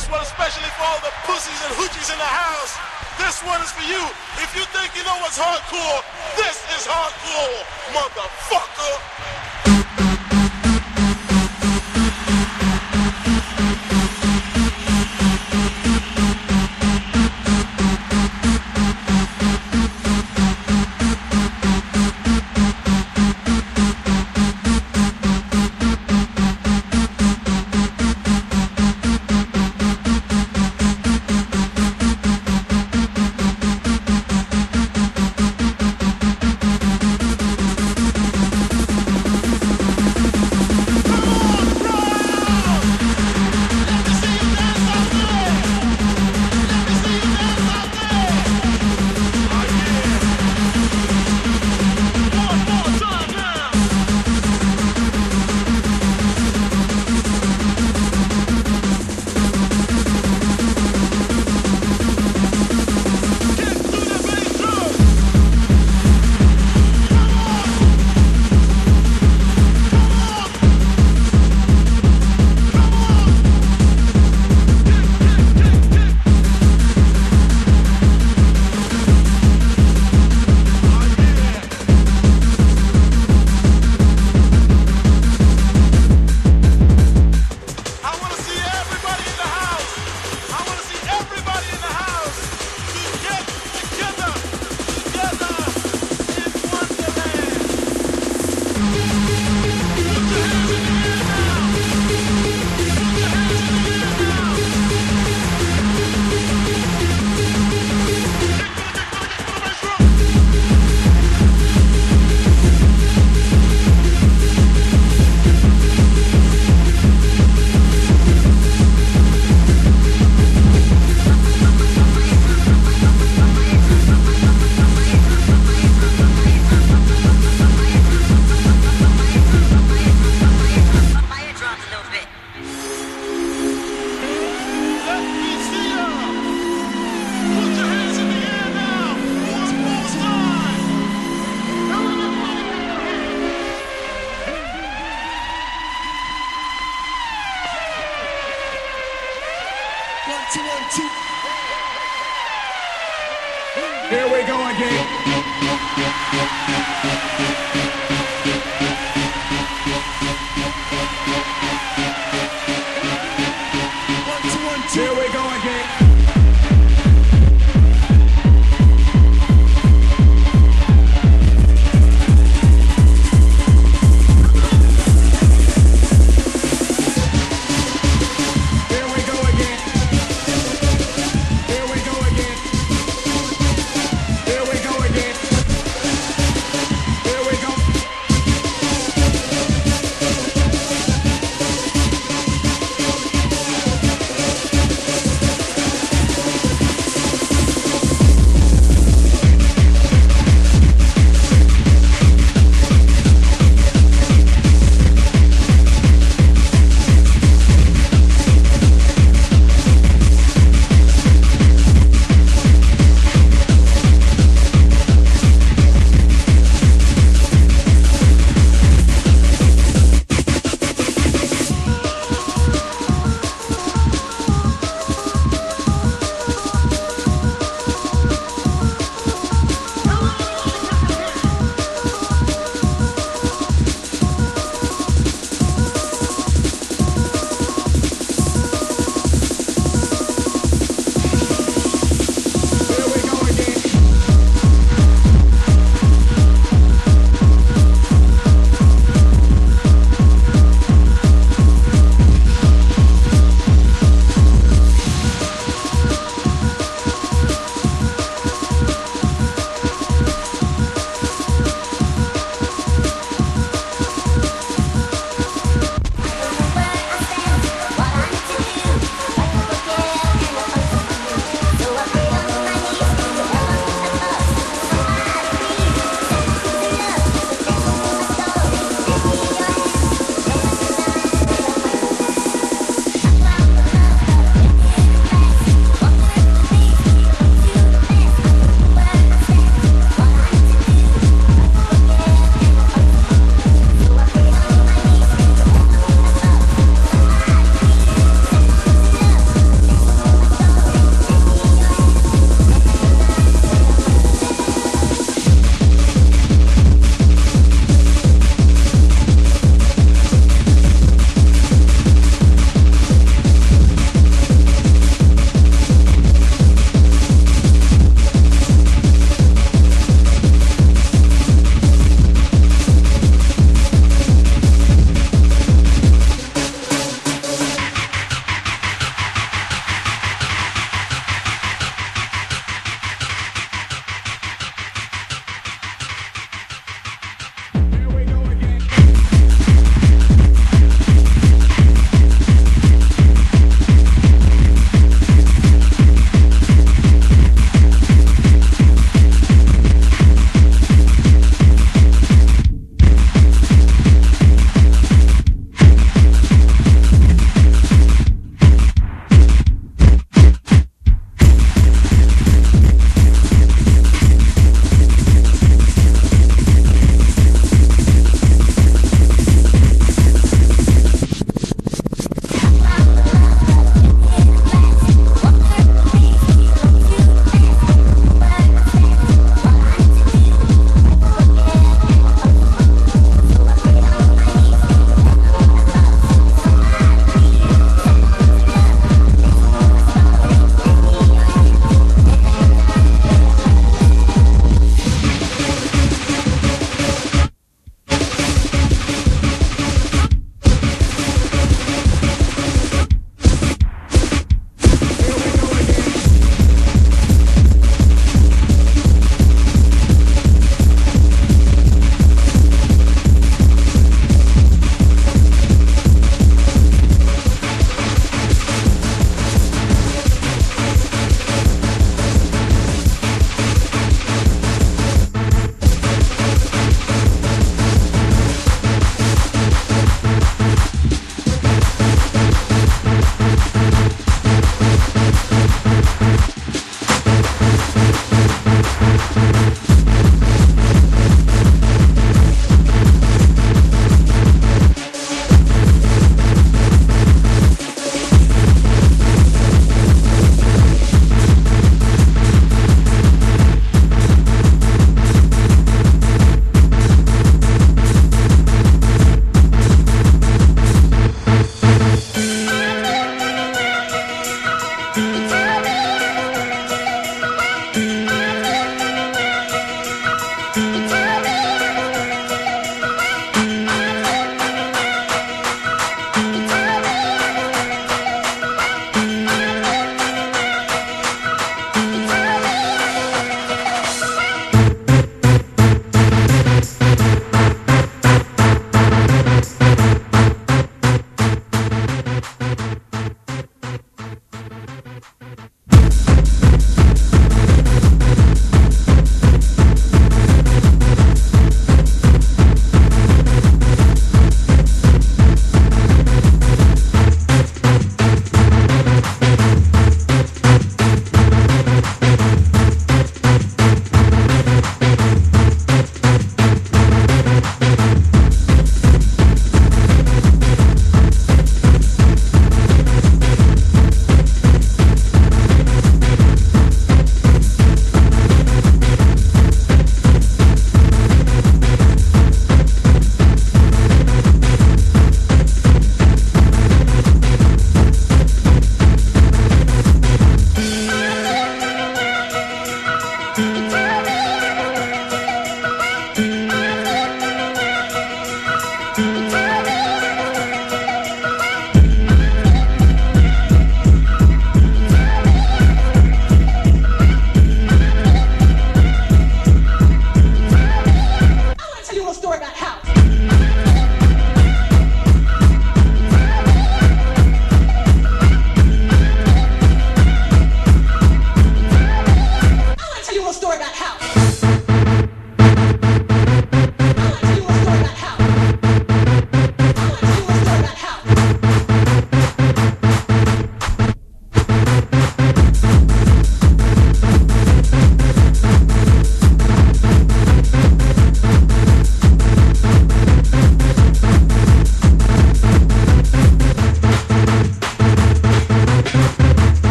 This one especially for all the pussies and hoochies in the house. This one is for you. If you think you know what's hardcore, this is hardcore, motherfucker. Two, one, two. Here we go again. One, two, one, two. Here we go again.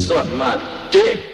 Suck my dick.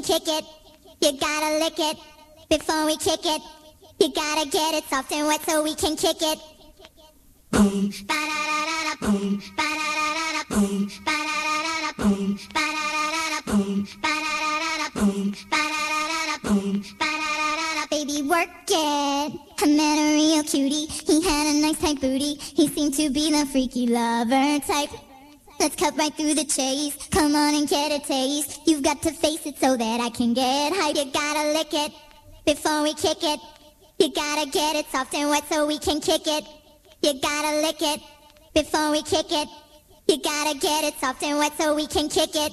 Can kick it. You gotta lick it before we kick it. You gotta get it soft and wet so we can kick it. Boom. Ba da da da da boom, ba-da-da-da-da, boom, ba-da-da-da-da, boom, ba-da-da-da-da, boom, ba-da-da-da-da, boom, ba-da-da-da-da, boom, ba-da-da-da-da. Baby, work it. I met a real cutie. He had a nice tight booty. He seemed to be the freaky lover type. Let's cut right through the chase. Come on and get a taste. You've got to face it so that I can get high. You gotta lick it before we kick it. You gotta get it soft and wet so we can kick it. You gotta lick it before we kick it. You gotta get it soft and wet so we can kick it.